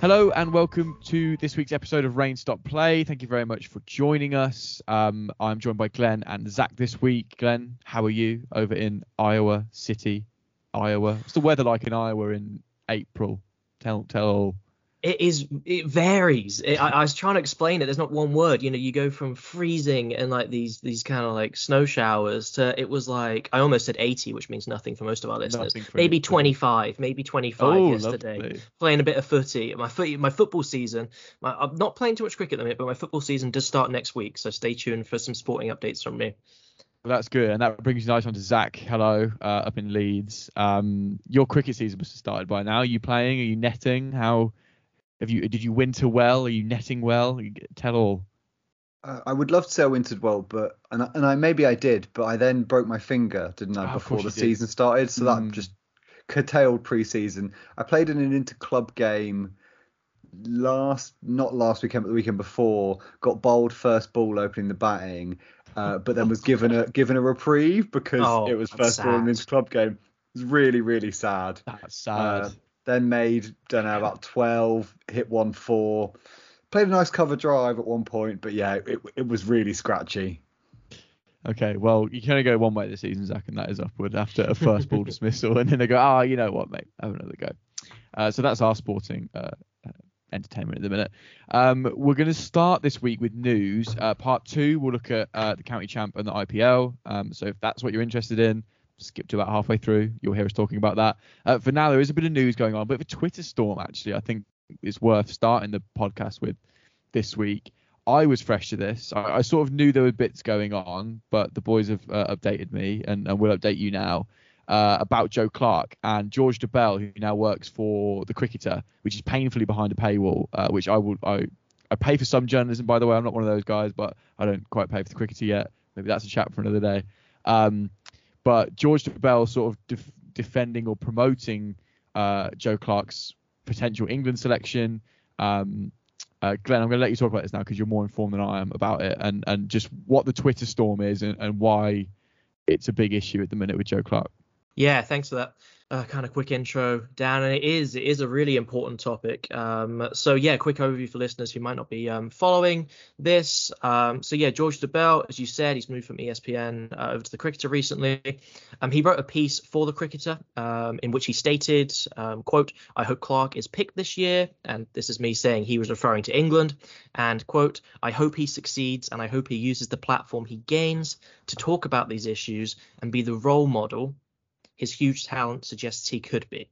Hello and welcome to this week's episode of Rain Stop Play. Thank you very much for joining us. Um, I'm joined by Glenn and Zach this week. Glenn, how are you over in Iowa City, Iowa? What's the weather like in Iowa in April? Tell tell. It is. It varies. It, I, I was trying to explain it. There's not one word. You know, you go from freezing and like these these kind of like snow showers to it was like I almost said 80, which means nothing for most of our listeners. Maybe you. 25, maybe 25 Oh, yesterday. lovely. Playing a bit of footy. My foot, my football season. My, I'm not playing too much cricket at the minute, but my football season does start next week. So stay tuned for some sporting updates from me. Well, that's good, and that brings you nice on to Zach. Hello, uh, up in Leeds. Um, your cricket season must have started by now. Are you playing? Are you netting? How have you? Did you winter well? Are you netting well? Tell all. Uh, I would love to say I wintered well, but and I, and I maybe I did, but I then broke my finger, didn't I, Oh, before the you did. season started, so Mm. that just curtailed pre-season. I played in an inter-club game last, not last weekend, but the weekend before. Got bowled first ball opening the batting, uh, but then was given a given a reprieve because Oh, it was first ball in sad. inter-club game. It was really really sad. That's sad. Uh, then made don't know about 12, hit one four, played a nice cover drive at one point, but yeah, it it was really scratchy. Okay, well, you can only go one way this season, Zach, and that is upward after a first ball dismissal, and then they go, ah, you know what, mate, have another go. Uh, so that's our sporting uh, uh, entertainment at the minute. Um, we're going to start this week with news. Uh, part two, we'll look at uh, the county champ and the IPL. Um, so if that's what you're interested in, skip to about halfway through. You'll hear us talking about that. Uh, for now, there is a bit of news going on, a bit of a Twitter storm, actually. I think it's worth starting the podcast with this week. I was fresh to this. I, I sort of knew there were bits going on, but the boys have uh, updated me, and, and will update you now uh, about Joe Clarke and George Dobell, who now works for the Cricketer, which is painfully behind a paywall. Uh, which I will I I pay for some journalism, by the way. I'm not one of those guys, but I don't quite pay for the Cricketer yet. Maybe that's a chat for another day. Um, but George Dobell sort of def- defending or promoting uh, Joe Clarke's potential England selection. Um, uh, Glenn, I'm going to let you talk about this now because you're more informed than I am about it, and and just what the Twitter storm is and, and why it's a big issue at the minute with Joe Clarke. Yeah, thanks for that uh, kind of quick intro, Dan. And it is it is a really important topic. Um, so yeah, quick overview for listeners who might not be um, following this. Um, so yeah, George Dobell, as you said, he's moved from ESPN uh, over to the Cricketer recently. Um, he wrote a piece for the Cricketer um, in which he stated, um, "quote I hope Clarke is picked this year," and this is me saying he was referring to England. And quote I hope he succeeds, and I hope he uses the platform he gains to talk about these issues and be the role model his huge talent suggests he could be.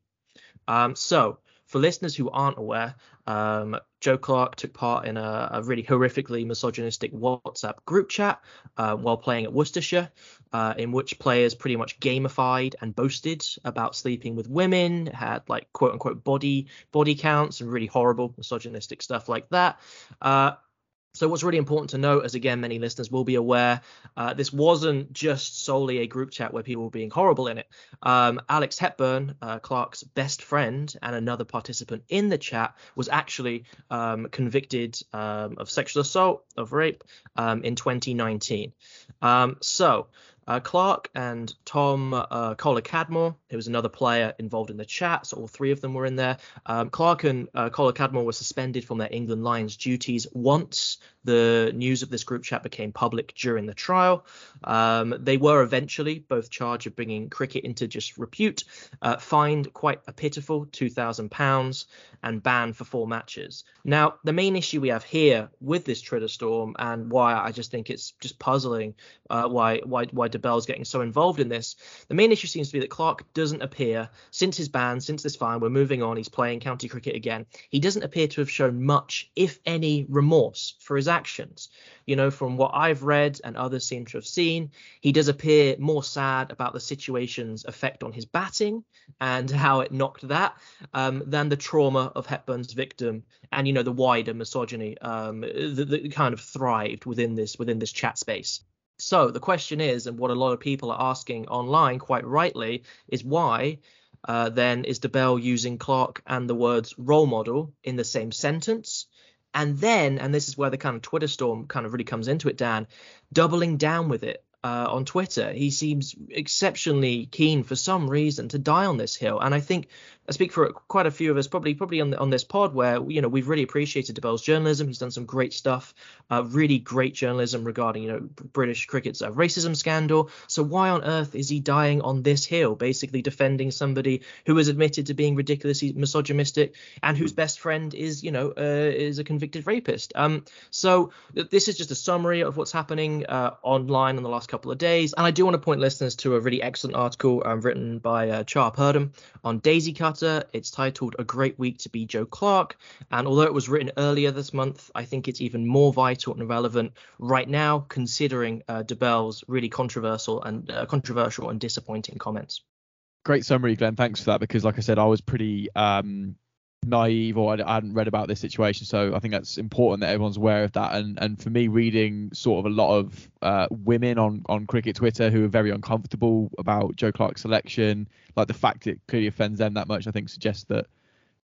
Um, so, for listeners who aren't aware, um, Joe Clarke took part in a, a really horrifically misogynistic WhatsApp group chat uh, while playing at Worcestershire, uh, in which players pretty much gamified and boasted about sleeping with women, had like quote unquote body body counts and really horrible misogynistic stuff like that. Uh, so what's really important to note, as again many listeners will be aware, uh, this wasn't just solely a group chat where people were being horrible in it. Um, Alex Hepburn, uh, Clarke's best friend and another participant in the chat, was actually um, convicted um, of sexual assault, of rape, um, in 2019. Um, so uh, Clarke and Tom uh, Kohler Cadmore who was another player involved in the chat. So all three of them were in there. Um, Clarke and uh, Kohler Cadmore were suspended from their England Lions duties once the news of this group chat became public during the trial. Um, they were eventually both charged of bringing cricket into just repute, uh, fined quite a pitiful £2,000, and banned for four matches. Now, the main issue we have here with this Twitter storm and why I just think it's just puzzling uh, why why why Dobell's getting so involved in this. The main issue seems to be that Clarke doesn't appear since his ban, since this fine. We're moving on. He's playing county cricket again. He doesn't appear to have shown much, if any, remorse for his actions. You know, from what I've read and others seem to have seen, he does appear more sad about the situation's effect on his batting and how it knocked that um, than the trauma of Hepburn's victim and you know the wider misogyny um, that, that kind of thrived within this within this chat space. So the question is, and what a lot of people are asking online quite rightly, is why uh, then is Dobell using Clarke and the words role model in the same sentence? And then, and this is where the kind of Twitter storm kind of really comes into it, Dan, doubling down with it uh, on Twitter. He seems exceptionally keen for some reason to die on this hill. And I think I speak for quite a few of us, probably probably on the, on this pod, where you know we've really appreciated Dobell's journalism. He's done some great stuff, uh, really great journalism regarding you know British cricket's uh, racism scandal. So why on earth is he dying on this hill, basically defending somebody who has admitted to being ridiculously misogynistic and whose best friend is you know uh, is a convicted rapist? Um, so this is just a summary of what's happening uh, online in the last couple of days, and I do want to point listeners to a really excellent article um, written by uh, Char Purdom on Daisy Cutter. it's titled A Great Week to Be Joe Clarke. And although it was written earlier this month, I think it's even more vital and relevant right now, considering uh, Dobell's really controversial and uh, controversial and disappointing comments. Great summary, Glenn. Thanks for that. Because, like I said, I was pretty um, naive or I, hadn't read about this situation. So I think that's important that everyone's aware of that. And and for me, reading sort of a lot of uh, women on on cricket Twitter who are very uncomfortable about Joe Clarke's selection, like the fact it clearly offends them that much, I think suggests that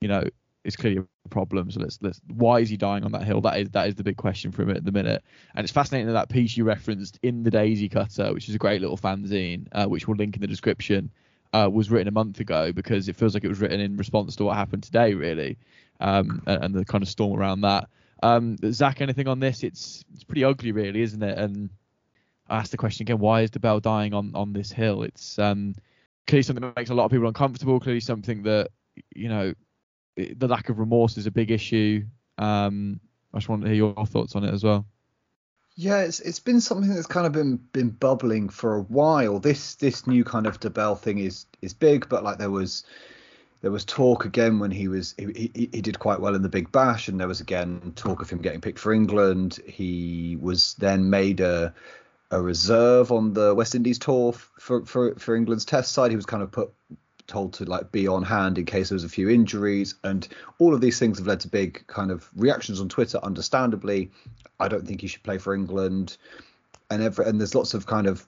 you know it's clearly a problem. So let's let's why is he dying on that hill? That is that is the big question for him at the minute. And it's fascinating that that piece you referenced in the Daisy Cutter, which is a great little fanzine, uh, which we'll link in the description uh, was written a month ago because it feels like it was written in response to what happened today, really, um, and, and, the kind of storm around that. Um, Zach, anything on this? It's it's pretty ugly, really, isn't it? And I asked the question again: Why is Dobell dying on on this hill? It's um, clearly something that makes a lot of people uncomfortable. Clearly something that you know, the lack of remorse is a big issue. Um, I just want to hear your thoughts on it as well. Yeah, it's it's been something that's kind of been been bubbling for a while. This this new kind of Dobell thing is is big, but like there was there was talk again when he was he, he, he did quite well in the Big Bash, and there was again talk of him getting picked for England. He was then made a a reserve on the West Indies tour for for for England's Test side. He was kind of put told to like be on hand in case there was a few injuries. And all of these things have led to big kind of reactions on twitter understandably. I don't think he should play for england. And every and there's lots of kind of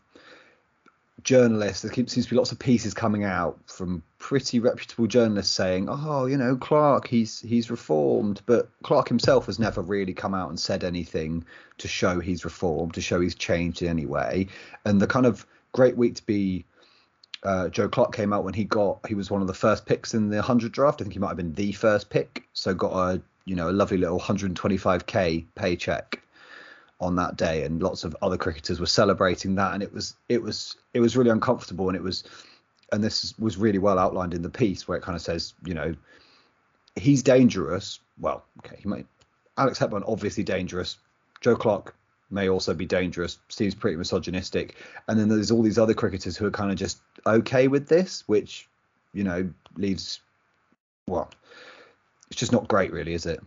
journalists there seems to be lots of pieces coming out from pretty reputable journalists saying oh you know clarke he's he's reformed. But clarke himself has never really come out and said anything to show he's reformed to show he's changed in any way. And the kind of great week to be uh, Joe Clarke came out when he got he was one of the first picks in the 100 draft. I think he might have been the first pick, so got a you know a lovely little 125k paycheck on that day, and lots of other cricketers were celebrating that, and it was it was it was really uncomfortable, and it was and this was really well outlined in the piece where it kind of says you know he's dangerous. Well, okay, he might Alex Hepburn obviously dangerous. Joe Clarke may also be dangerous, seems pretty misogynistic. And then there's all these other cricketers who are kind of just okay with this, which, you know, leaves, well, it's just not great, really, is it?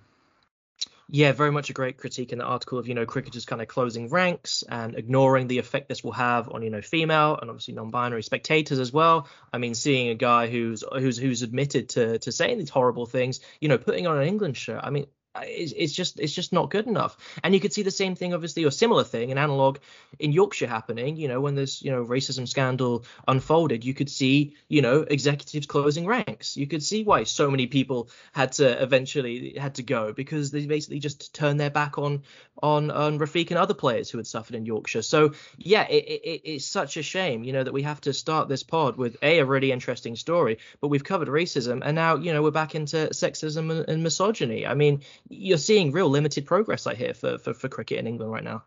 Yeah, very much a great critique in the article of, you know, cricketers kind of closing ranks and ignoring the effect this will have on, you know, female and obviously non-binary spectators as well. I mean, seeing a guy who's who's who's admitted to to saying these horrible things, you know, putting on an England shirt. I mean, Uh, it's, it's just it's just not good enough. And you could see the same thing, obviously, or similar thing, an analog in Yorkshire happening. You know, when this you know racism scandal unfolded, you could see you know executives closing ranks. You could see why so many people had to eventually had to go because they basically just turned their back on on on Rafiq and other players who had suffered in Yorkshire. So yeah, it, it, it's such a shame, you know, that we have to start this pod with a a really interesting story, but we've covered racism, and now you know we're back into sexism and, and misogyny. I mean, you're seeing real limited progress, I hear, for for, for cricket in England right now.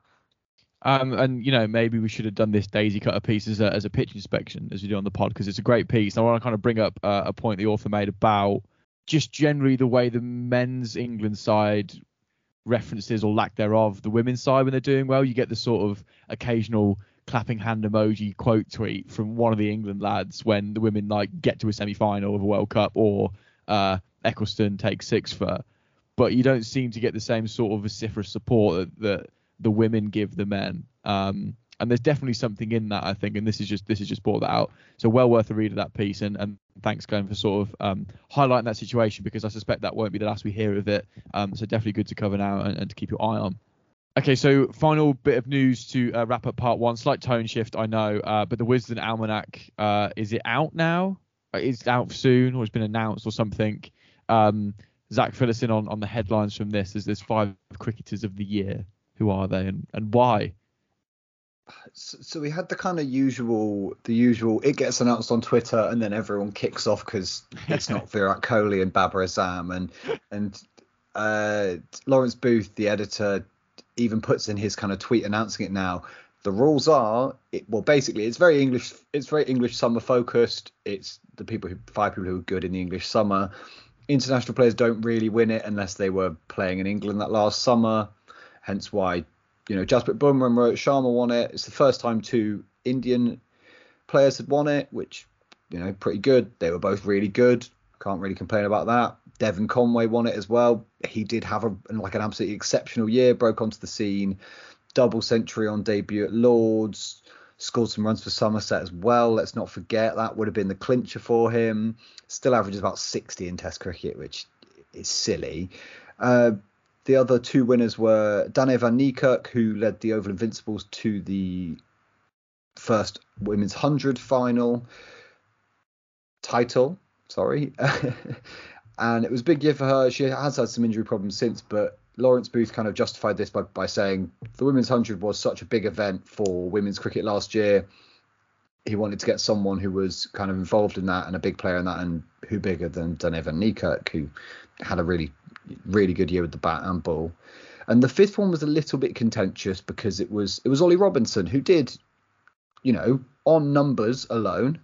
Um, and you know maybe we should have done this daisy cutter piece as a, as a pitch inspection as we do on the pod because it's a great piece. I want to kind of bring up uh, a point the author made about just generally the way the men's England side references or lack thereof the women's side when they're doing well. You get the sort of occasional clapping hand emoji quote tweet from one of the England lads when the women like get to a semi final of a World Cup or uh, Ecclestone takes six for. But you don't seem to get the same sort of vociferous support that, that the women give the men. Um, and there's definitely something in that I think, and this is just this is just brought that out. So well worth a read of that piece, and, and thanks Glenn for sort of um, highlighting that situation because I suspect that won't be the last we hear of it. Um, so definitely good to cover now and, and to keep your eye on. Okay, so final bit of news to uh, wrap up part one. Slight tone shift, I know, uh, but the Wisden Almanac uh, is it out now? Is it out soon, or it's been announced, or something? Um, Zach, fill us in on, on the headlines from this. As there's five cricketers of the year. Who are they and, and why? So, so we had the kind of usual, the usual. It gets announced on Twitter, and then everyone kicks off because it's not Virat Kohli and Babar Azam, and and uh, Lawrence Booth, the editor, even puts in his kind of tweet announcing it now. The rules are, it, well, basically, it's very English. It's very English summer focused. It's the people who five people who are good in the English summer. International players don't really win it unless they were playing in England that last summer. Hence why, you know, Jasprit Bumrah and Sharma won it. It's the first time two Indian players had won it, which, you know, pretty good. They were both really good. Can't really complain about that. Devon Conway won it as well. He did have a like an absolutely exceptional year. Broke onto the scene, double century on debut at Lords. Scored some runs for Somerset as well. Let's not forget that would have been the clincher for him. Still averages about 60 in Test cricket, which is silly. Uh, the other two winners were Dane van Niekerk, who led the Oval Invincibles to the first women's 100 final title. Sorry. and it was a big year for her. She has had some injury problems since, but Lawrence Booth kind of justified this by, by saying the women's 100 was such a big event for women's cricket last year. He wanted to get someone who was kind of involved in that and a big player in that, and who bigger than Dane van Niekerk, who had a really, really good year with the bat and ball. And the fifth one was a little bit contentious because it was it was Ollie Robinson who did, you know, on numbers alone,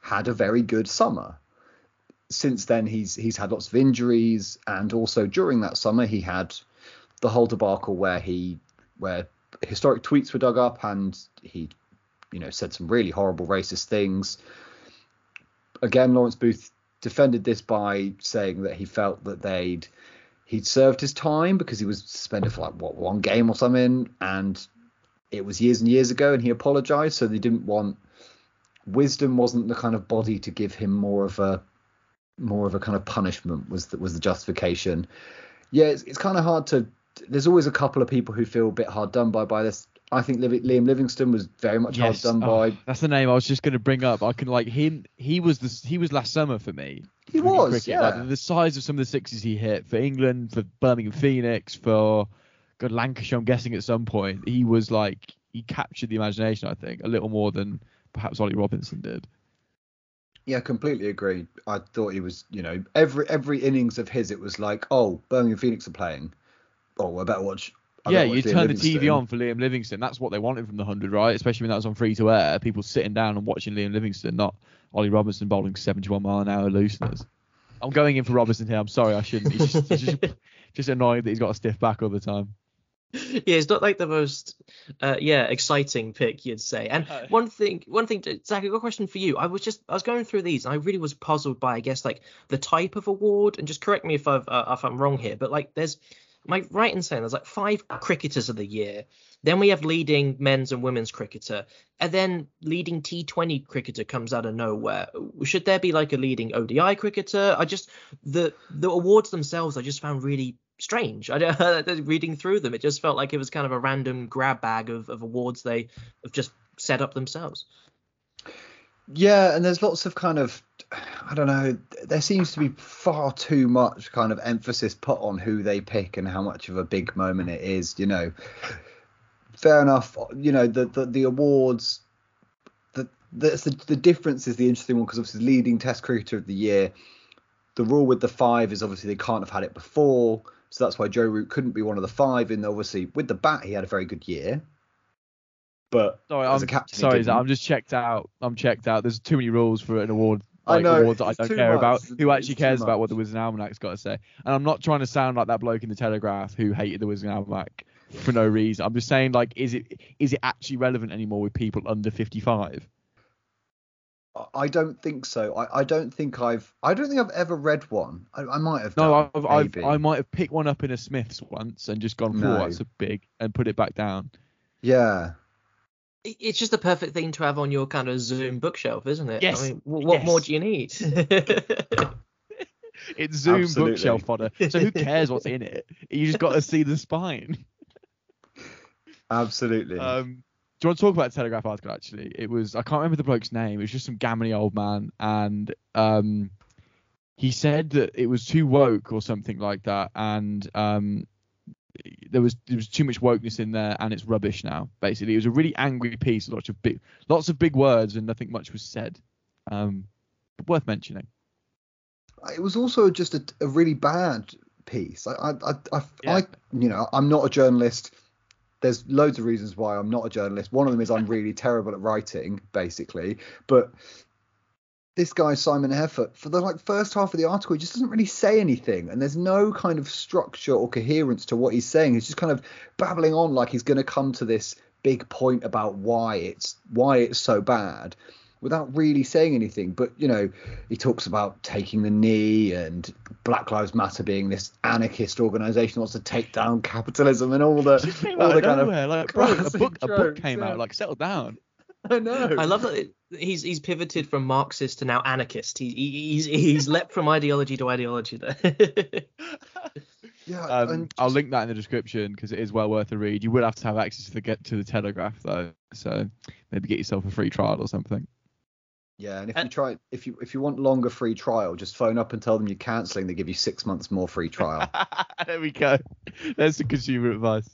had a very good summer since then he's he's had lots of injuries and also during that summer he had the whole debacle where he where historic tweets were dug up and he you know said some really horrible racist things again lawrence booth defended this by saying that he felt that they'd he'd served his time because he was suspended for like what one game or something and it was years and years ago and he apologized so they didn't want wisden wasn't the kind of body to give him more of a more of a kind of punishment was the, was the justification. Yeah, it's, it's kind of hard to. There's always a couple of people who feel a bit hard done by by this. I think Liam Livingstone was very much Yes. hard done Oh, by. That's the name I was just going to bring up. I can like him. He was the he was last summer for me. He was, cricket. yeah. Like, the size of some of the sixes he hit for England, for Birmingham Phoenix, for good Lancashire. I'm guessing at some point he was like he captured the imagination. I think a little more than perhaps Ollie Robinson did. Yeah, completely agree. I thought he was, you know, every every innings of his, it was like, oh, Birmingham Phoenix are playing. Oh, I better watch. I yeah, better watch you Liam turn the TV on for Liam Livingstone. That's what they wanted from the hundred, right? Especially when that was on free to air. People sitting down and watching Liam Livingstone, not Ollie Robinson bowling 71 mile an hour looseners. I'm going in for Robinson here. I'm sorry, I shouldn't. He's just, he's just, just annoying that he's got a stiff back all the time. yeah, it's not like the most, uh, yeah, exciting pick you'd say. And No. one thing, one thing, to, Zach, I got a question for you. I was just, I was going through these, and I really was puzzled by, I guess, like the type of award. And just correct me if I've, uh, if I'm wrong here, but like, there's, am I right in saying there's like five cricketers of the year? Then we have leading men's and women's cricketer, and then leading T20 cricketer comes out of nowhere. Should there be like a leading ODI cricketer? I just the the awards themselves I just found really strange. I don't, reading through them, it just felt like it was kind of a random grab bag of, of awards they have just set up themselves. Yeah, and there's lots of kind of I don't know. There seems to be far too much kind of emphasis put on who they pick and how much of a big moment it is. You know, fair enough. You know, the the, the awards. The, the the difference is the interesting one because obviously leading Test cricketer of the year. The rule with the five is obviously they can't have had it before, so that's why Joe Root couldn't be one of the five. And obviously with the bat he had a very good year. But Sorry, as I'm a captain, sorry. Zach, I'm just checked out. I'm checked out. There's too many rules for an award. I Like know, awards that I don't care much. about. It's- Who actually cares about what the. Wisden Almanac's got to say? And I'm not trying to sound like that bloke in the Telegraph who hated the Wisden Almanac for no reason. I'm just saying, like, is it is it actually relevant anymore with people under 55? I don't think so. I, I don't think I've I don't think I've ever read one. I, I might have No, done. I've, I've. I might have picked one up in a Smith's once and just gone, "Whoa, No. that's a big," and put it back down. Yeah. It- It's just the perfect thing to have on your kind of Zoom bookshelf, isn't it? Yes, I mean, wh- what yes. more do you need? It's Zoom Absolutely. bookshelf fodder. So who cares what's in it? You just got to see the spine. Absolutely. Um, do you want to talk about the Telegraph article? Actually, it was I can't remember the bloke's name. It was just some gammony old man, and um, he said that it was too woke or something like that, and um, there was there was too much wokeness in there, and it's rubbish now. Basically, it was a really angry piece, lots of big lots of big words, and nothing much was said. Um, but worth mentioning. it was also just a, a really bad piece. I, I, I, I, Yeah. I, you know, I'm not a journalist. There's loads of reasons why I'm not a journalist. One of them is I'm really terrible at writing, basically. But this guy Simon Heffer, for the like first half of the article, he just doesn't really say anything, and there's no kind of structure or coherence to what he's saying. He's just kind of babbling on like he's going to come to this big point about why it's why it's so bad without really saying anything. But you know, he talks about taking the knee and Black Lives Matter being this anarchist organisation that wants to take down capitalism and all the all the kind nowhere, of like bro, a book, a book came yeah. out. Like settle down. I know. I love that it, he's he's pivoted from Marxist to now anarchist. He, he he's he's leapt from ideology to ideology there. Yeah, Um, and I'll link that in the description because it is well worth a read. You will have to have access to the get to the Telegraph though, so maybe get yourself a free trial or something. Yeah, and if And- you try, if you if you want longer free trial, just phone up and tell them you're cancelling. They give you six months more free trial. there we go. That's the consumer advice.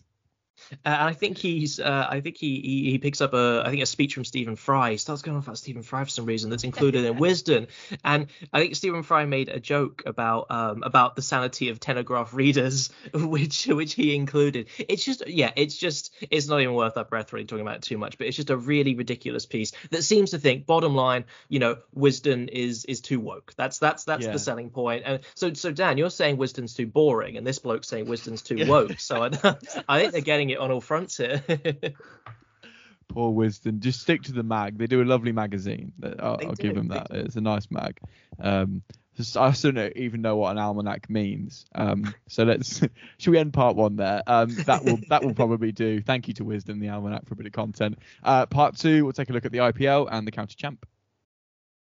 Uh, and I think he's, uh, I think he, he he picks up a, I think a speech from Stephen Fry. He starts going on about Stephen Fry for some reason that's included in Wisden. And I think Stephen Fry made a joke about um about the sanity of Telegraph readers, which which he included. It's just, yeah, it's just, it's not even worth our breath really talking about it too much. But it's just a really ridiculous piece that seems to think, bottom line, you know, Wisden is is too woke. That's that's that's Yeah. the selling point. And so so Dan, you're saying Wisden's too boring, and this bloke's saying Wisden's too woke. So I, I think they're getting it on all fronts here. Poor Wisden. Just stick to the mag. They do a lovely magazine. I'll, I'll give them that. It's a nice mag. Um, just, I still don't even know what an almanac means. Um, so let's should we end part one there? Um, that will that will probably do. Thank you to Wisden the almanac for a bit of content. Uh, part two, we'll take a look at the IPL and the county champ.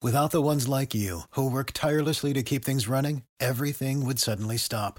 Without the ones like you, who work tirelessly to keep things running, everything would suddenly stop.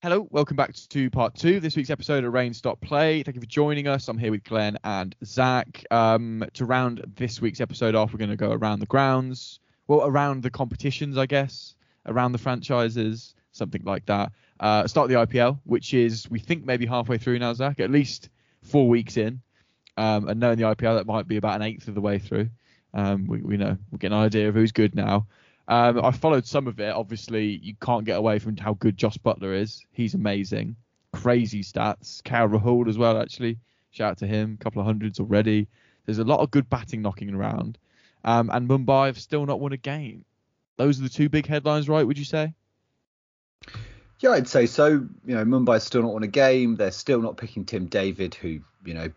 Hello, welcome back to part two this week's episode of Rain Stop Play. Thank you for joining us. I'm here with Glenn and Zach. Um, to round this week's episode off, we're going to go around the grounds, well, around the competitions, I guess, around the franchises, something like that. Uh, start the IPL, which is we think maybe halfway through now, Zach, at least four weeks in. Um, and knowing the IPL, that might be about an eighth of the way through. Um, we, we know we'll get an idea of who's good now. Um, I followed some of it. Obviously, you can't get away from how good Jos Buttler is. He's amazing. Crazy stats. KL Rahul as well, actually. Shout out to him. A couple of hundreds already. There's a lot of good batting knocking around. Um, and Mumbai have still not won a game. Those are the two big headlines, right? Would you say? Yeah, I'd say so. You know, Mumbai's still not won a game. They're still not picking Tim David, who you know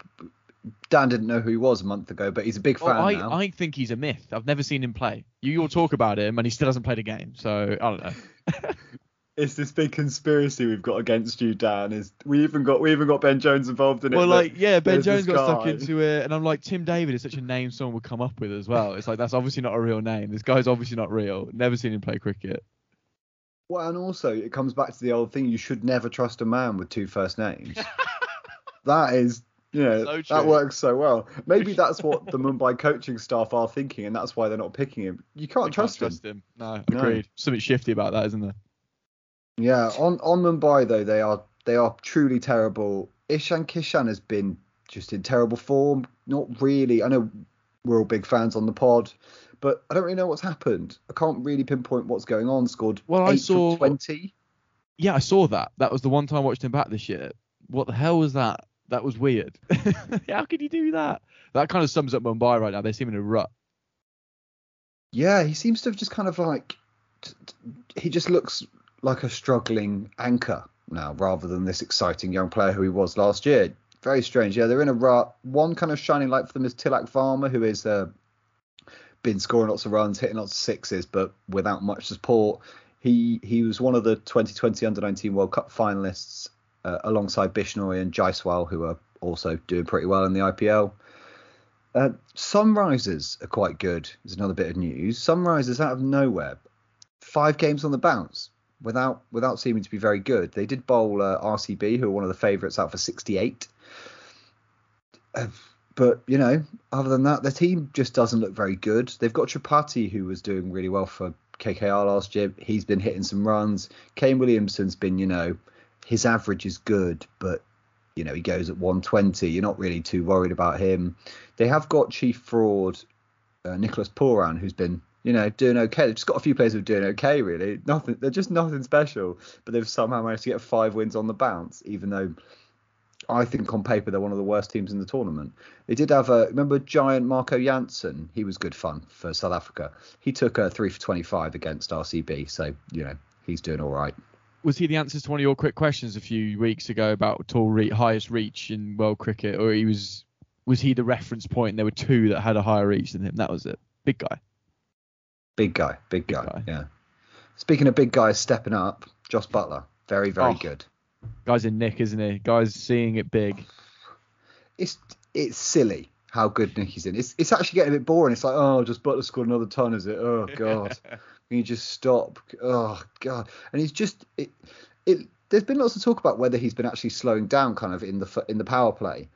Dan didn't know who he was a month ago, but he's a big oh, fan Well, I, now. I think he's a myth. I've never seen him play. You all talk about him, and he still hasn't played a game. So I don't know. It's this big conspiracy we've got against you, Dan. Is we even got we even got Ben Jones involved in it. Well, but like, yeah, Ben Jones this got stuck into it, and I'm like, Tim David is such a name someone would come up with as well. It's like that's obviously not a real name. This guy's obviously not real. Never seen him play cricket. Well, and also it comes back to the old thing: you should never trust a man with two first names. that is, know, So that works so well. Maybe that's what the Mumbai coaching staff are thinking, and that's why they're not picking him. You can't, You trust, can't him. trust him. No, No. agreed. Something shifty about that, isn't there? Yeah, on on Mumbai though, they are they are truly terrible. Ishan Kishan has been just in terrible form. Not really. I know we're all big fans on the pod, but I don't really know what's happened. I can't really pinpoint what's going on. Scored Well, I saw- twenty. Yeah, I saw that. That was the one time I watched him back this year. What the hell was that? That was weird. How could you do that? That kind of sums up Mumbai right now. They seem in a rut. Yeah, he seems to have just kind of like t- t- he just looks like a struggling anchor now, rather than this exciting young player who he was last year. Very strange. Yeah, they're in a rut. One kind of shining light for them is Tilak Varma, who is uh, been scoring lots of runs, hitting lots of sixes, but without much support. He he was one of the 2020 Under 19 World Cup finalists uh, alongside Bishnoi and Jaiswal, who are also doing pretty well in the IPL. Uh, Sunrisers are quite good. Is another bit of news. Sunrisers out of nowhere, five games on the bounce without without seeming to be very good. They did bowl uh, RCB, who are one of the favourites, out for 68. Uh, but you know, other than that, their team just doesn't look very good. They've got Tripathi, who was doing really well for KKR last year. He's been hitting some runs. Kane Williamson's been, you know, his average is good, but you know he goes at 120. You're not really too worried about him. They have got chief fraud uh, Nicholas Pooran, who's been you know doing okay. They've just got a few players who are doing okay, really. Nothing. They're just nothing special, but they've somehow managed to get five wins on the bounce, even though. I think on paper they're one of the worst teams in the tournament. They did have a remember giant Marco Jansen. He was good fun for South Africa. He took a three for 25 against RCB, so you know he's doing all right. Was he the answers to one of your quick questions a few weeks ago about tall re- highest reach in world cricket, or he was was he the reference point? And there were two that had a higher reach than him. That was it. Big guy. Big guy, big guy. guy. Yeah. Speaking of big guys stepping up, Jos Buttler, very very Oh. good. Guy's in Nick, isn't he? Guy's seeing it big. It's it's silly how good Nick is in. It's it's actually getting a bit boring. It's like oh, Jos Buttler scored another ton, is it? Oh god, you just stop? Oh god, and he's just it it. There's been lots of talk about whether he's been actually slowing down, kind of in the in the power play,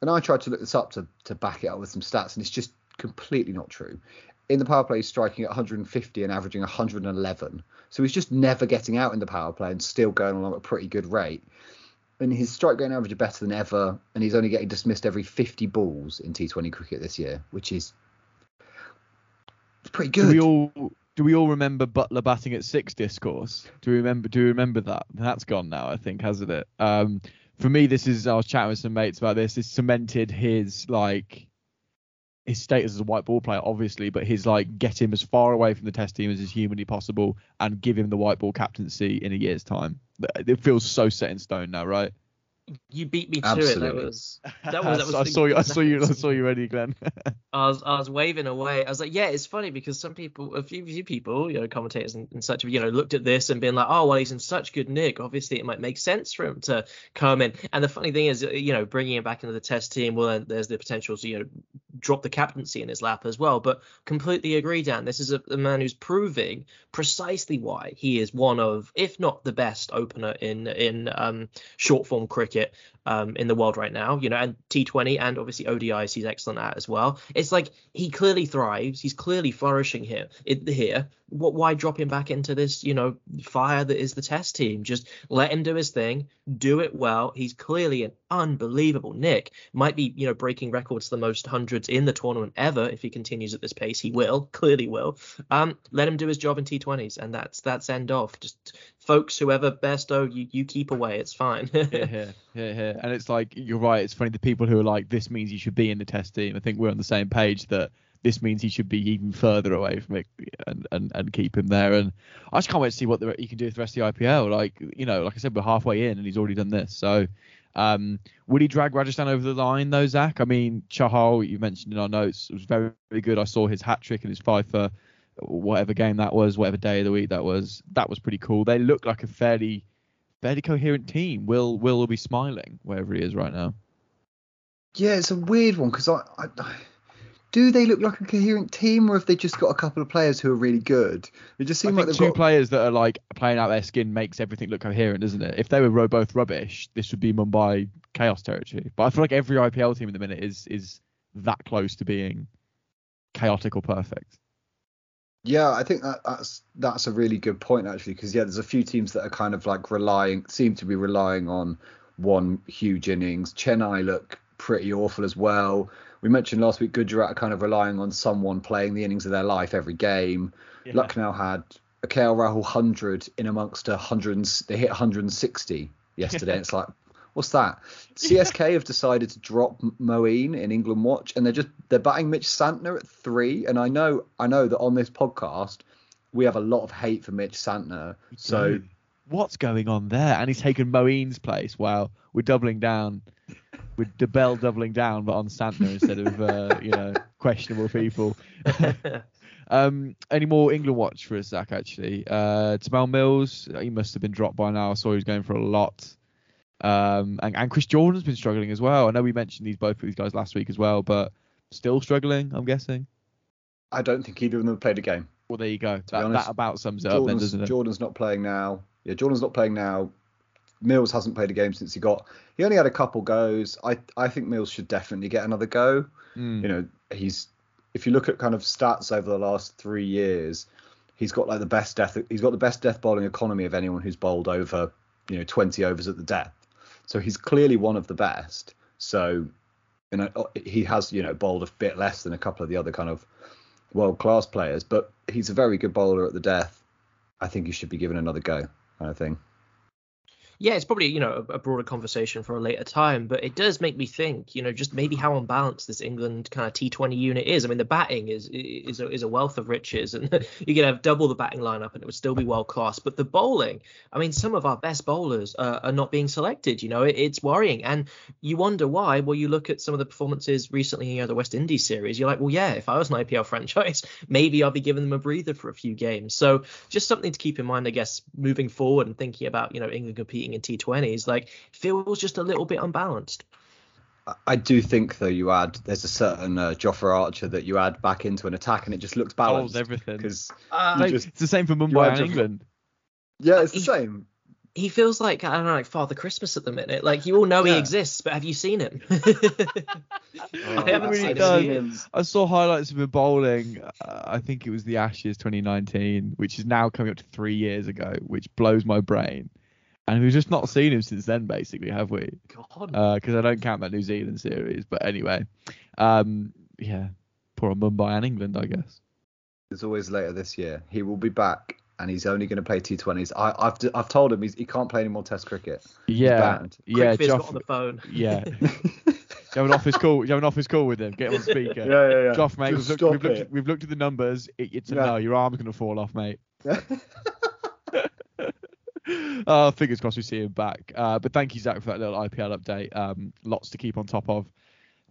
and I tried to look this up to to back it up with some stats, and it's just completely not true. In the power play, he's striking at 150 and averaging 111. So he's just never getting out in the power play and still going along at a pretty good rate. And his strike rate and average are better than ever, and he's only getting dismissed every 50 balls in T20 cricket this year, which is it's pretty Do good. we all do we all remember Buttler batting at six discourse? Do we remember do we remember that? That's gone now, I think, hasn't it? Um for me this is I was chatting with some mates about this, it's cemented his like his status as a white ball player, obviously, but his like get him as far away from the test team as is humanly possible and give him the white ball captaincy in a year's time. It feels so set in stone now, right? You beat me to it. That was that was, that was I saw you I saw you I saw you ready, Glenn. I was I was waving away. I was like, yeah, it's funny because some people, a few, few people, you know, commentators and, and such, you know, looked at this and been like, oh, well, he's in such good nick. Obviously, it might make sense for him to come in. And the funny thing is, you know, bringing him back into the test team, well, then there's the potential to, you know, drop the captaincy in his lap as well. But completely agree, Dan. This is a, a man who's proving precisely why he is one of, if not the best opener in in um, short form cricket um, in the world right now. You know, and T20 and obviously ODIs he's excellent at as well. It's like he clearly thrives. He's clearly flourishing here. It, here. What? Why drop him back into this? You know, fire that is the test team. Just let him do his thing. Do it well. He's clearly an unbelievable nick. Might be you know breaking records the most hundreds in the tournament ever if he continues at this pace. He will. Clearly will. Um, let him do his job in T20s, and that's that's end off. Just folks, whoever best oh you you keep away. It's fine. Here, here, here. And it's like you're right. It's funny. The people who are like, this means you should be in the test team. I think we're on the same page that this means he should be even further away from it and, and, and keep him there. And I just can't wait to see what the, he can do with the rest of the IPL. Like you know, like I said, we're halfway in and he's already done this. So um, would he drag Rajasthan over the line though, Zach? I mean, Chahal, you mentioned in our notes, was very, very good. I saw his hat trick and his five for whatever game that was, whatever day of the week that was. That was pretty cool. They look like a fairly fairly coherent team. Will Will will be smiling wherever he is right now. Yeah, it's a weird one because I, I, do they look like a coherent team, or have they just got a couple of players who are really good? It just seems like they've two got. players that are like playing out their skin makes everything look coherent, doesn't it? If they were both rubbish, this would be Mumbai chaos territory. But I feel like every IPL team at the minute is is that close to being chaotic or perfect. Yeah, I think that, that's that's a really good point actually, because yeah, there's a few teams that are kind of like relying, seem to be relying on one huge innings. Chennai look pretty awful as well. We mentioned last week Gujarat kind of relying on someone playing the innings of their life every game. Yeah. Lucknow had a KL Rahul 100 in amongst a 100, and- they hit 160 yesterday. it's like, what's that? CSK have decided to drop Moeen in England Watch, and they're just they're batting Mitch Santner at three. And I know I know that on this podcast we have a lot of hate for Mitch Santner. So what's going on there? And he's taken Moeen's place. Wow, we're doubling down. With Dobell doubling down, but on Santner instead of uh, you know questionable people. um, any more England watch for us, Zach? Actually, uh, Tymal Mills, he must have been dropped by now. I saw he was going for a lot. Um, and, and Chris Jordan's been struggling as well. I know we mentioned these both of these guys last week as well, but still struggling. I'm guessing. I don't think either of them have played a game. Well, there you go. That, honest, that about sums it up, then, doesn't it? Jordan's not playing now. Yeah, Jordan's not playing now. Mills hasn't played a game since he got. He only had a couple goes. I I think Mills should definitely get another go. Mm. You know, he's if you look at kind of stats over the last three years, he's got like the best death. He's got the best death bowling economy of anyone who's bowled over you know 20 overs at the death. So he's clearly one of the best. So you know he has you know bowled a bit less than a couple of the other kind of world class players, but he's a very good bowler at the death. I think he should be given another go, kind of thing. Yeah, it's probably you know a, a broader conversation for a later time, but it does make me think, you know, just maybe how unbalanced this England kind of T20 unit is. I mean, the batting is is a, is a wealth of riches, and you could have double the batting lineup, and it would still be world class. But the bowling, I mean, some of our best bowlers are not being selected. You know, it, it's worrying, and you wonder why. Well, you look at some of the performances recently, you know, the West Indies series. You're like, well, yeah, if I was an IPL franchise, maybe I'll be giving them a breather for a few games. So just something to keep in mind, I guess, moving forward and thinking about you know England competing in T20s, like feels just a little bit unbalanced. I- I do think though you add there's a certain uh, Jofra Archer that you add back into an attack and it just looks balanced. Solves everything. Because Uh, Like, it's the same for Mumbai are and just- England. yeah, it's the he- same. he feels like I don't know, like Father Christmas at the minute. Like you all know he exists, but have you seen him? Oh, I haven't really seen him. does. in years. I saw highlights of him bowling. Uh, I think it was the Ashes 2019, which is now coming up to three years ago, which blows my brain. And we've just not seen him since then, basically, have we? God. Because I don't count that New Zealand series. But anyway, um, yeah, poor on Mumbai and England, I guess. It's always later this year. He will be back and he's only going to play T20s. I, I've I've told him he's, he can't play any more Test cricket. Yeah, banned. yeah, Quick Fizz got Joff, on the phone. yeah. Do you have an office call? You have an office call with him? Get him on speaker. yeah, yeah. Joff, mate, we've looked, stop we've, looked, it. we've looked at the numbers. It, it's a Yeah. no. Your arm's gonna fall off, mate. uh, fingers crossed we see him back. Uh, but thank you, Zach, for that little IPL update. Um, lots to keep on top of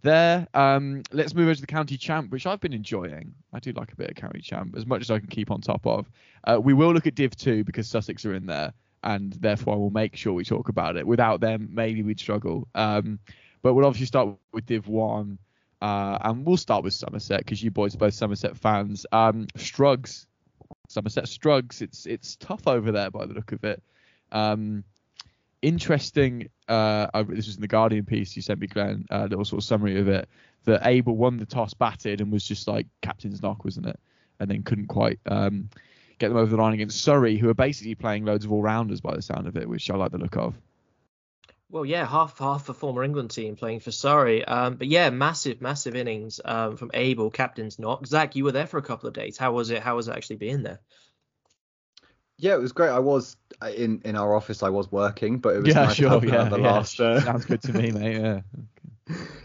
there. Um, let's move over to the county champ, which I've been enjoying. I do like a bit of county champ as much as I can keep on top of. Uh, we will look at Div 2 because Sussex are in there, and therefore I will make sure we talk about it. Without them, maybe we'd struggle. Um, but we'll obviously start with Div 1. Uh, and we'll start with Somerset because you boys are both Somerset fans. Um, Strugs, Somerset Strugs. It's it's tough over there by the look of it. Um, interesting. Uh, I, this was in the Guardian piece you sent me, Glenn. A little sort of summary of it. That Abell won the toss, batted, and was just like captain's knock, wasn't it? And then couldn't quite um, get them over the line against Surrey, who are basically playing loads of all rounders by the sound of it, which I like the look of. Well, yeah, half half a former England team playing for Surrey. Um, but yeah, massive, massive innings um, from Abell, captain's knock. Zach, you were there for a couple of days. How was it? How was it actually being there? Yeah, it was great. I was uh, in in our office. I was working, but it was yeah, nice sure. Yeah, the yeah. last. Uh, Sounds good to me, mate. Yeah.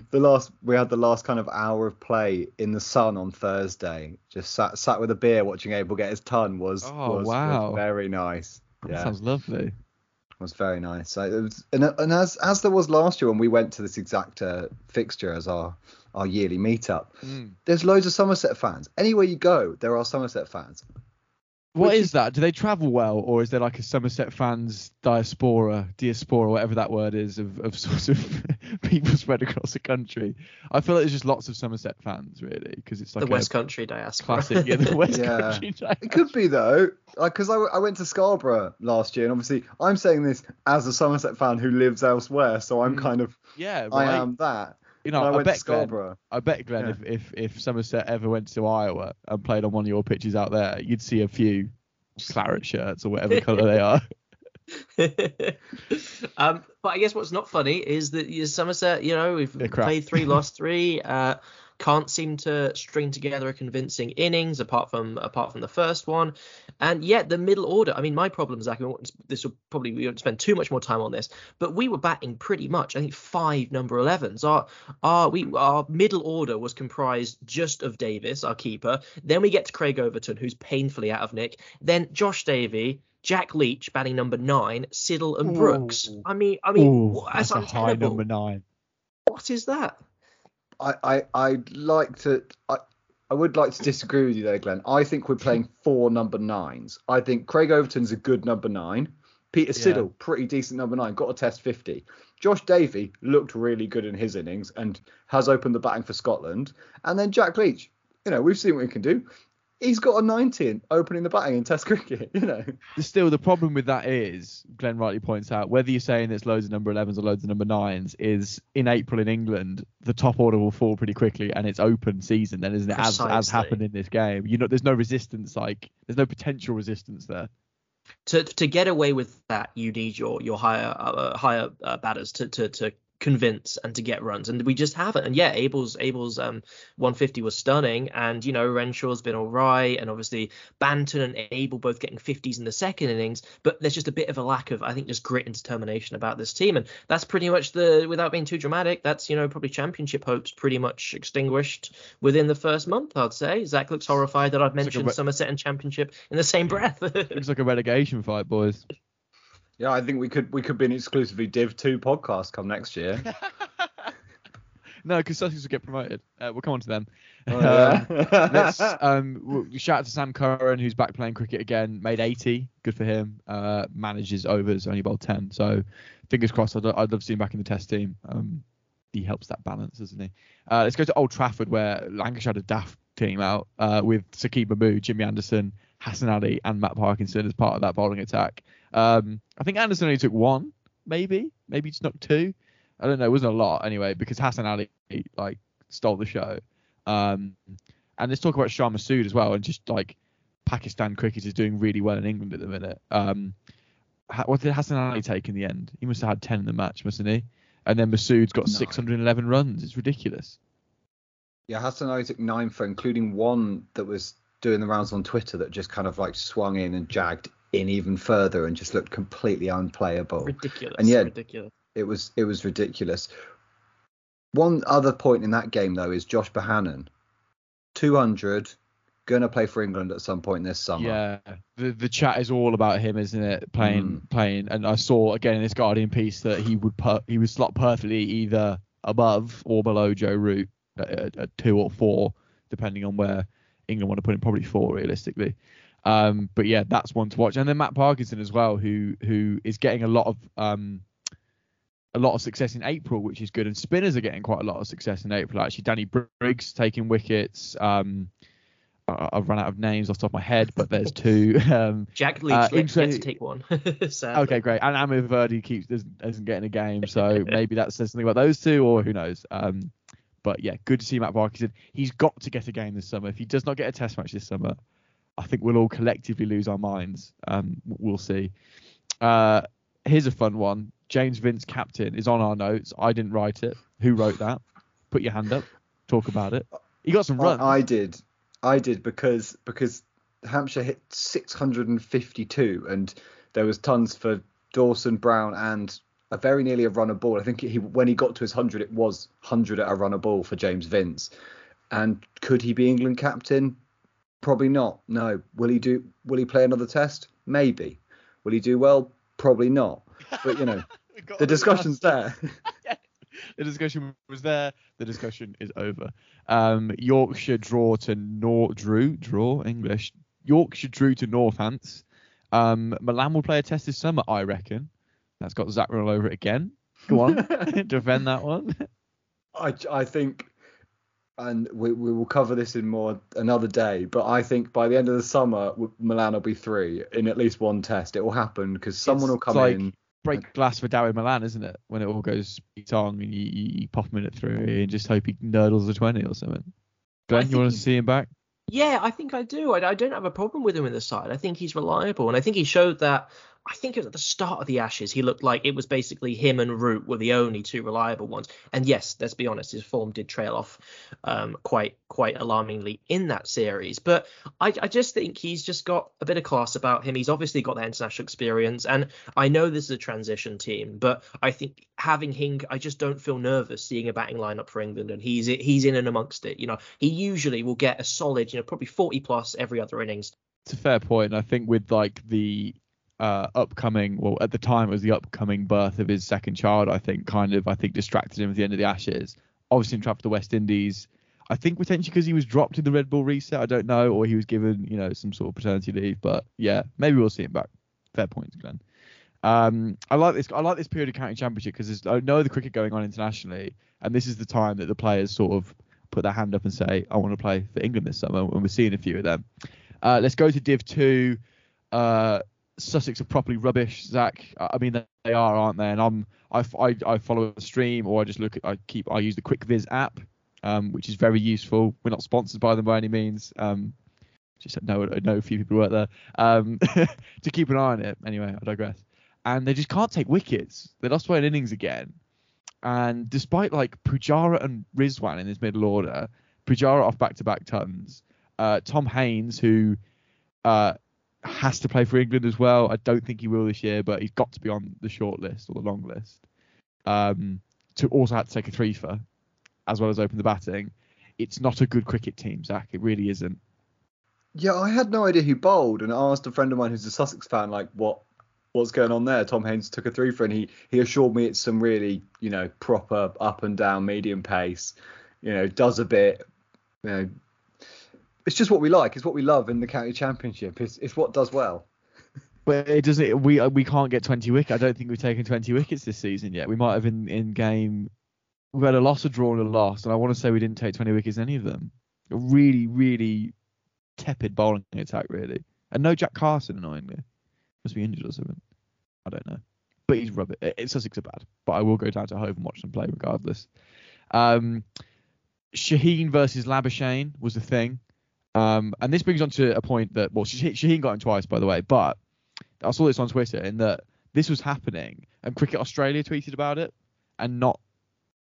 the last we had the last kind of hour of play in the sun on Thursday. Just sat sat with a beer watching Abell get his ton was Oh, was, was wow. very nice. That Yeah, sounds lovely. It was very nice. So was, and, and as as there was last year when we went to this exact uh, fixture as our our yearly meetup. Mm. There's loads of Somerset fans. Anywhere you go, there are Somerset fans. What Which is that? Do they travel well, or is there like a Somerset fans diaspora, diaspora, whatever that word is, of, of sort of people spread across the country? I feel like there's just lots of Somerset fans, really, because it's like the a West Country diaspora. classic, yeah, the West Yeah. Country. It could be though, like because I went to Scarborough last year, and obviously I'm saying this as a Somerset fan who lives elsewhere, so I'm Mm. kind of yeah, I am that. You know, I, I, went to bet Glenn, I bet Glenn, Yeah. if, if if Somerset ever went to Iowa and played on one of your pitches out there, you'd see a few claret shirts or whatever colour they are. um, but I guess what's not funny is that you- Somerset, you know, we've played three, lost three. Uh, can't seem to string together a convincing innings apart from apart from the first one, and yet the middle order. I mean, my problem, Zach, this will probably we won't spend too much more time on this, but we were batting pretty much. I think five number 11s. Our our we our middle order was comprised just of Davies, our keeper. Then we get to Craig Overton, who's painfully out of nick. Then Josh Davey. Jack Leach batting number nine, Siddle and Brooks. Ooh. I mean, I mean, Ooh, wha- that's a high number nine. What is that? I, I I'd like to I, I would like to disagree with you there, Glenn. I think we're playing four number nines. I think Craig Overton's a good number nine. Peter Yeah. Siddle, pretty decent number nine, got a test 50. Josh Davey looked really good in his innings and has opened the batting for Scotland. And then Jack Leach, you know, we've seen what he can do. He's got a 19 opening the batting in Test cricket, you know. Still, the problem with that is, Glenn rightly points out, whether you're saying it's loads of number 11s or loads of number 9s, is in April in England, the top order will fall pretty quickly and it's open season, then isn't it? As, as happened in this game. You know, there's no resistance, like, there's no potential resistance there. To to get away with that, you need your your higher uh, higher uh, batters to, to to convince and to get runs, and we just haven't. And yeah, Abell's Abell's um 150 was stunning, and you know Renshaw's been all right, and obviously Banton and Abel both getting 50s in the second innings, but there's just a bit of a lack of I think just grit and determination about this team, and that's pretty much the without being too dramatic, that's you know probably championship hopes pretty much extinguished within the first month, I'd say. Zach looks horrified that I've like mentioned re- Somerset and championship in the same breath. Looks like a relegation fight, boys. Yeah, I think we could we could be an exclusively Div 2 podcast come next year. No, because Sussex will get promoted. Uh, we'll come on to them. Oh, Um, yeah. let's um shout out to Sam Curran who's back playing cricket again. Made 80, good for him. Uh, manages overs, only bowled 10. So fingers crossed. I'd, I'd love to see him back in the Test team. Um, he helps that balance, doesn't he? Uh, let's go to Old Trafford where Lancashire had a daft team out uh, with Saqib Mahmood, Jimmy Anderson, Hassan Ali, and Matt Parkinson as part of that bowling attack. Um, I think Anderson only took one, maybe, maybe just not two. I don't know. It wasn't a lot anyway because Hassan Ali like stole the show. Um, and let's talk about Shan Masood as well, and just like Pakistan cricket is doing really well in England at the minute. Um, what did Hassan Ali take in the end? He must have had 10 in the match, mustn't he? And then Masood's got Nine. 611 runs. It's ridiculous. Yeah, Hassan Ali took nine for, including one that was doing the rounds on Twitter that just kind of like swung in and jagged in even further and just looked completely unplayable. ridiculous. And yeah, ridiculous. It was it was ridiculous. One other point in that game though is Josh Bohannon, 200, gonna play for England at some point this summer. Yeah, the the chat is all about him, isn't it? Playing, Mm. playing, and I saw again in this Guardian piece that he would put he would slot perfectly either above or below Joe Root at, at, at two or four, depending on where England want to put in Probably four realistically. Um, but yeah, that's one to watch. And then Matt Parkinson as well, who who is getting a lot of um a lot of success in April, which is good. And spinners are getting quite a lot of success in April. Actually, Danny Briggs taking wickets. Um, I- I've run out of names off the top of my head, but there's two. Um, Jack Leach uh, yet to take one. Okay, great. And Amar Virdi keeps doesn't, isn't getting a game, so maybe that says something about those two, or who knows. Um, but yeah, good to see Matt Parkinson. He's got to get a game this summer. If he does not get a Test match this summer, I think we'll all collectively lose our minds. Um, we'll see. Uh, here's a fun one. James Vince captain is on our notes. I didn't write it. Who wrote that? Put your hand up. Talk about it. He got some runs. I, I did, I did because because Hampshire hit 652 and there was tons for Dawson, Brown, and a very nearly a runner ball. I think he when he got to his hundred, it was hundred at a runner ball for James Vince. And could he be England captain? Probably not. No. Will he do? Will he play another test? Maybe. Will he do well? Probably not. But you know, the discussion's there. the discussion was there. The discussion is over. Um, Yorkshire draw to North Drew draw English. Yorkshire drew to Northants. Um, Malan will play a test this summer, I reckon. That's got Zach all over it again. Go on, defend that one. I, I think, and we, we will cover this in more another day, but I think by the end of the summer, Malan will be three in at least one test. It will happen because someone It's will come like in. break glass for Dawid Malan, isn't it? When it all goes tong and you, you, you pop him in at three and just hope he nurdles a 20 or something. Glenn, you want to see him back? Yeah, I think I do. I, I don't have a problem with him in the side. I think he's reliable, and I think he showed that. I think it was at the start of the Ashes, he looked like it was basically him and Root were the only two reliable ones. And yes, let's be honest, his form did trail off um, quite quite alarmingly in that series. But I, I just think he's just got a bit of class about him. He's obviously got that international experience, and I know this is a transition team, but I think having Hink, I just don't feel nervous seeing a batting lineup for England, and he's he's in and amongst it. You know, he usually will get a solid, you know, probably 40 plus every other innings. It's a fair point. I think with like the uh, upcoming, well, at the time it was the upcoming birth of his second child. I think kind of, I think distracted him at the end of the Ashes. Obviously, in for the West Indies. I think potentially because he was dropped in the red-ball reset. I don't know, or he was given, you know, some sort of paternity leave. But yeah, maybe we'll see him back. Fair points, Glenn. Um, I like this. I like this period of county championship because there's no other cricket going on internationally, and this is the time that the players sort of put their hand up and say, "I want to play for England this summer," and we're seeing a few of them. Uh, let's go to Div Two. Uh, Sussex are properly rubbish, Zach. I mean, they- are, aren't they? And I'm, I, I, I follow the stream or I just look at, I keep, I use the CricViz app, um, which is very useful. We're not sponsored by them by any means. Um, just know, know a few people work there. Um, to keep an eye on it. Anyway, I digress. And they just can't take wickets. They lost an innings again. And despite like Pujara and Rizwan in his middle order, Pujara off back-to-back tons, uh, Tom Haines, who uh, has to play for England as well. I don't think he will this year, but he's got to be on the short list or the long list. Um, to also had to take a three for, as well as open the batting. It's not a good cricket team, Zach. It really isn't. Yeah, I had no idea who bowled, and I asked a friend of mine who's a Sussex fan, like, what what's going on there? Tom Haines took a three for, and he he assured me it's some really, you know, proper up and down medium pace. You know, does a bit. You know, it's just what we like. It's what we love in the county championship. It's it's what does well. But it doesn't. We uh, we can't get 20 wickets. I don't think we've taken 20 wickets this season yet. We might have in in game. We've had a loss, a draw, and a loss, and I want to say we didn't take 20 wickets in any of them. A really, really tepid bowling attack, really, and no Jack Carson annoyingly. Must be injured or something. I don't know. But he's rubbish. It- It's Sussex are bad, but I will go down to Hove and watch them play regardless. Um, Shaheen versus Labuschagne was a thing. Um, and this brings on to a point that, well, Shaheen got in twice, by the way, but I saw this on Twitter in that this was happening and Cricket Australia tweeted about it and not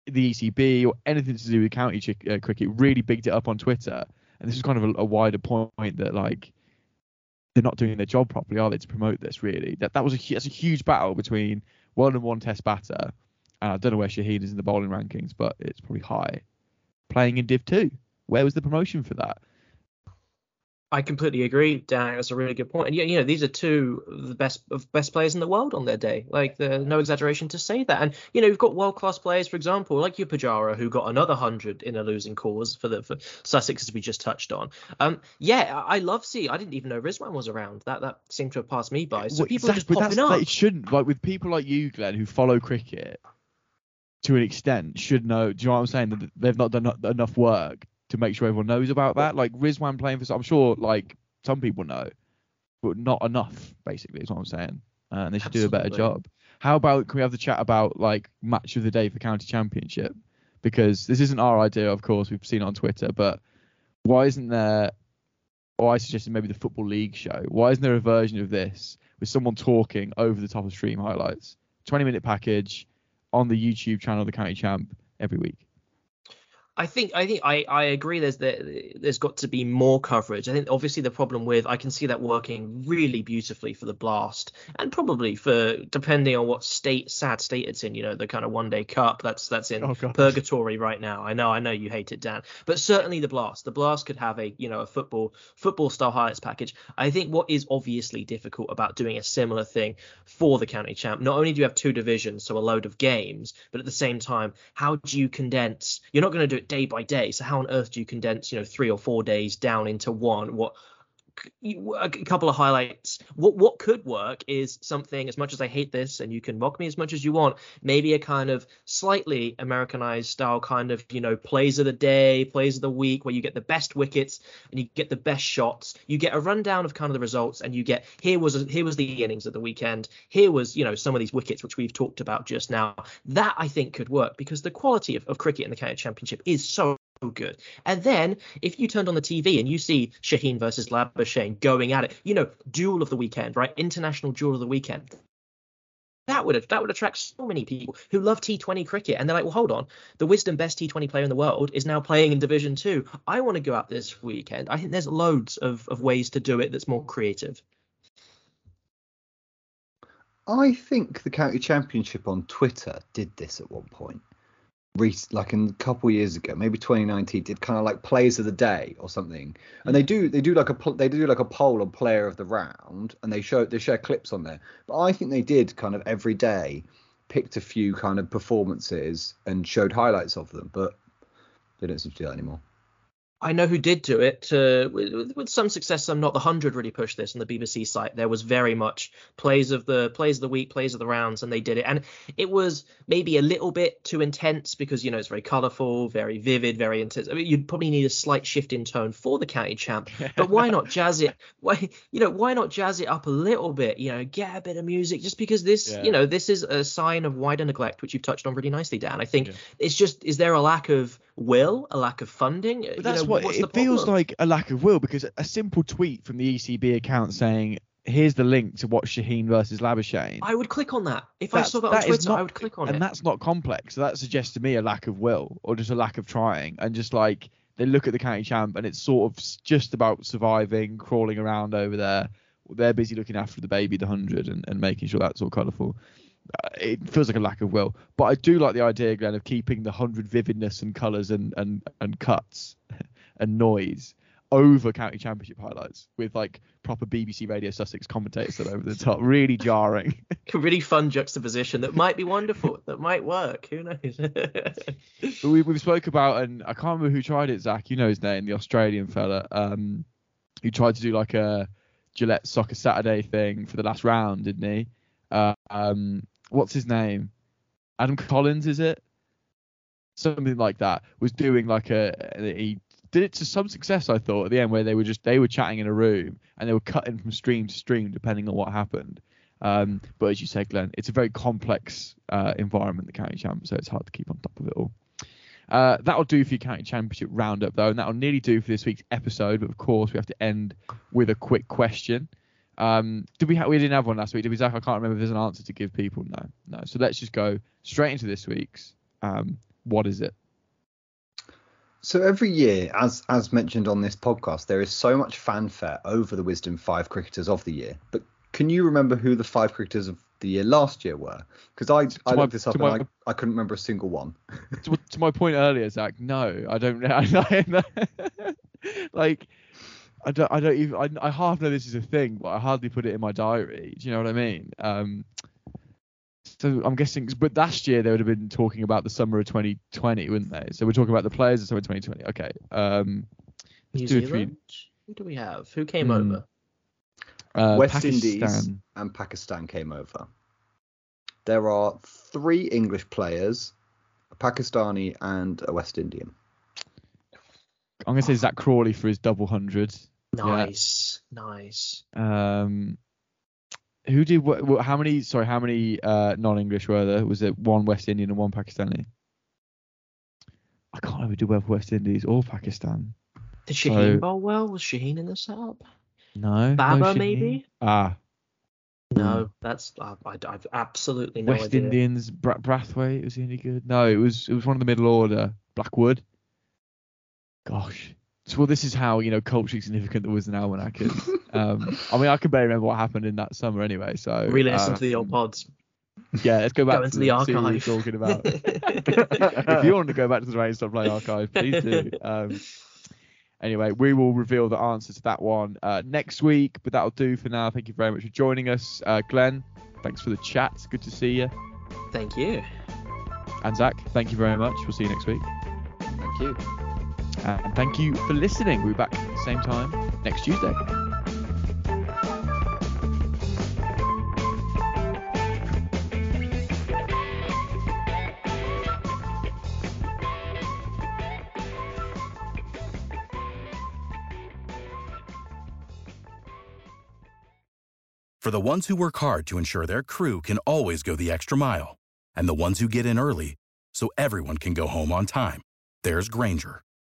the ECB or anything to do with county uh, cricket really bigged it up on Twitter. And this is kind of a, a wider point that, like, they're not doing their job properly, are they, to promote this, really? That that was a, that's a huge battle between one and one test batter. And I don't know where Shaheen is in the bowling rankings, but it's probably high. Playing in Div 2. Where was the promotion for that? I completely agree, Dan. That's a really good point. And yeah, you know, these are two of the best of best players in the world on their day. Like, the, no exaggeration to say that. And you know, you've got world class players, for example, like your Pujara, who got another hundred in a losing cause for the for Sussex, as we just touched on. Um, yeah, I love see. I didn't even know Rizwan was around. That that seemed to have passed me by. So Well, people are just exactly, popping that's- up. It shouldn't. Like with people like you, Glenn, who follow cricket to an extent, should know. Do you know what I'm saying? That they've not done enough work to make sure everyone knows about that. Like Rizwan playing for, I'm sure, like some people know, but not enough. Basically, is what I'm saying. Uh, and they should do a better job. How about can we have the chat about like match of the day for county championship? Because this isn't our idea, of course. We've seen it on Twitter, but why isn't there? Or I suggested maybe the football league show. Why isn't there a version of this with someone talking over the top of stream highlights? 20 minute package on the YouTube channel, the County Champ, every week. I think I think I, I agree. There's there, there's got to be more coverage. I think obviously the problem with I can see that working really beautifully for the blast and probably for depending on what state sad state it's in. You know the kind of one day cup that's that's in Oh, purgatory right now. I know I know you hate it, Dan, but certainly the blast. The blast could have a you know a football football style highlights package. I think what is obviously difficult about doing a similar thing for the county champ. Not only do you have two divisions, so a load of games, but at the same time, how do you condense? You're not going to do it day by day. So how on earth do you condense, you know, three or four days down into one? What a couple of highlights. What what could work is something. As much as I hate this, and you can mock me as much as you want, maybe a kind of slightly Americanized style, kind of you know plays of the day, plays of the week, where you get the best wickets and you get the best shots. You get a rundown of kind of the results, and you get here was here was the innings of the weekend. Here was you know some of these wickets which we've talked about just now. That I think could work because the quality of, of cricket in the county championship is so Oh, good. And then if you turned on the TV and you see Shaheen versus Labuschagne going at it, you know, duel of the weekend, right? International duel of the weekend. That would that would attract so many people who love T20 cricket, and they're like, well, hold on, the Wisden best T20 player in the world is now playing in Division Two. I want to go out this weekend. I think there's loads of, of ways to do it that's more creative. I think the county championship on Twitter did this at one point. Like in a couple years ago, maybe 2019, did kind of like plays of the day or something. And they mm. do they do like a they do like a poll on player of the round, and they show they share clips on there. But I think they did kind of every day picked a few kind of performances and showed highlights of them, but they don't seem to do that anymore. I know who did do it uh, with, with some success. Some not. The hundred really pushed this on the BBC site. There was very much plays of the plays of the week, plays of the rounds, and they did it. And it was maybe a little bit too intense because you know it's very colourful, very vivid, very intense. I mean, you'd probably need a slight shift in tone for the county champ. But why not jazz it? Why you know why not jazz it up a little bit? You know, get a bit of music just because this Yeah. you know this is a sign of wider neglect, which you've touched on really nicely, Dan. I think Yeah. it's just is there a lack of will, a lack of funding? But You that's know, what what's it the feels problem? like a lack of will because a simple tweet from the ECB account saying, "Here's the link to watch Shaheen versus Labuschagne." I would click on that. If I saw that on that is Twitter, not- I would click on and it. And that's not complex. So that suggests to me a lack of will or just a lack of trying, and just like they look at the county champ and it's sort of just about surviving, crawling around over there. They're busy looking after the baby, the hundred, and, and making sure that's all colourful. It feels like a lack of will, but I do like the idea, Glenn, of keeping the hundred vividness and colours and, and and cuts and noise over county championship highlights with like proper BBC Radio Sussex commentators that over the top, really jarring. A really fun juxtaposition that might be wonderful. that might work. Who knows? We, we've spoke about, and I can't remember who tried it, Zach. You know his name, the Australian fella, um, who tried to do like a Gillette Soccer Saturday thing for the last round, didn't he? Uh, um, what's his name? Adam Collins, is it? Something like that. Was doing like a he did it to some success, I thought, at the end where they were just they were chatting in a room and they were cutting from stream to stream depending on what happened. Um, but as you said, Glenn, it's a very complex uh, environment, the county champ, so it's hard to keep on top of it all. Uh, that'll do for your county championship roundup, though, and that'll nearly do for this week's episode. But of course, we have to end with a quick question. Um, did we? Ha- we didn't have one last week, did we, Zach? I can't remember if there's an answer to give people. No, no. So let's just go straight into this week's. Um, what is it? So every year, as as mentioned on this podcast, there is so much fanfare over the Wisden Five cricketers of the year. But can you remember who the five cricketers of the year last year were? Because I I my- looked this up and my- I, I couldn't remember a single one. to, to my point earlier, Zach, no, I don't. I, like, I don't. I don't even. I, I half know this is a thing, but I hardly put it in my diary. Do you know what I mean? Um, so I'm guessing, but last year they would have been talking about the summer of 2020, wouldn't they? So we're talking about the players of summer 2020. Okay. Um, New let's do. Zealand? Who do we have? Who came Hmm. over? Uh, West Pakistan. Indies and Pakistan came over. There are three English players, a Pakistani and a West Indian. I'm gonna say Zak Crawley for his double hundred. Nice, nice. Um, who did what, what? How many? Sorry, how many uh, non-English were there? Was it one West Indian and one Pakistani? I can't remember who did well for West Indies or Pakistan. Did Shaheen So- bowl well? Was Shaheen in the setup? No. no Babar Shaheen. maybe? Ah, No, that's I, I, I've absolutely no West idea. Indians. Bra- Brathwaite was he any good? No, it was it was one of the middle order. Blackwood. Gosh. So, well, this is how you know culturally significant there was an almanac is. um, I mean, I can barely remember what happened in that summer anyway. So Re-listen uh, to the old pods. Yeah, let's go back Go to into the we were archive. talking about. if you want to go back to the Rain Stop Play archive, please do. Um, anyway, we will reveal the answer to that one uh, next week, but that'll do for now. Thank you very much for joining us, uh, Glenn. Thanks for the chat. Good to see you. Thank you. And Zach, thank you very much. We'll see you next week. Thank you. And thank you for listening. We'll be back at the same time next Tuesday. For the ones who work hard to ensure their crew can always go the extra mile, and the ones who get in early so everyone can go home on time, there's Grainger,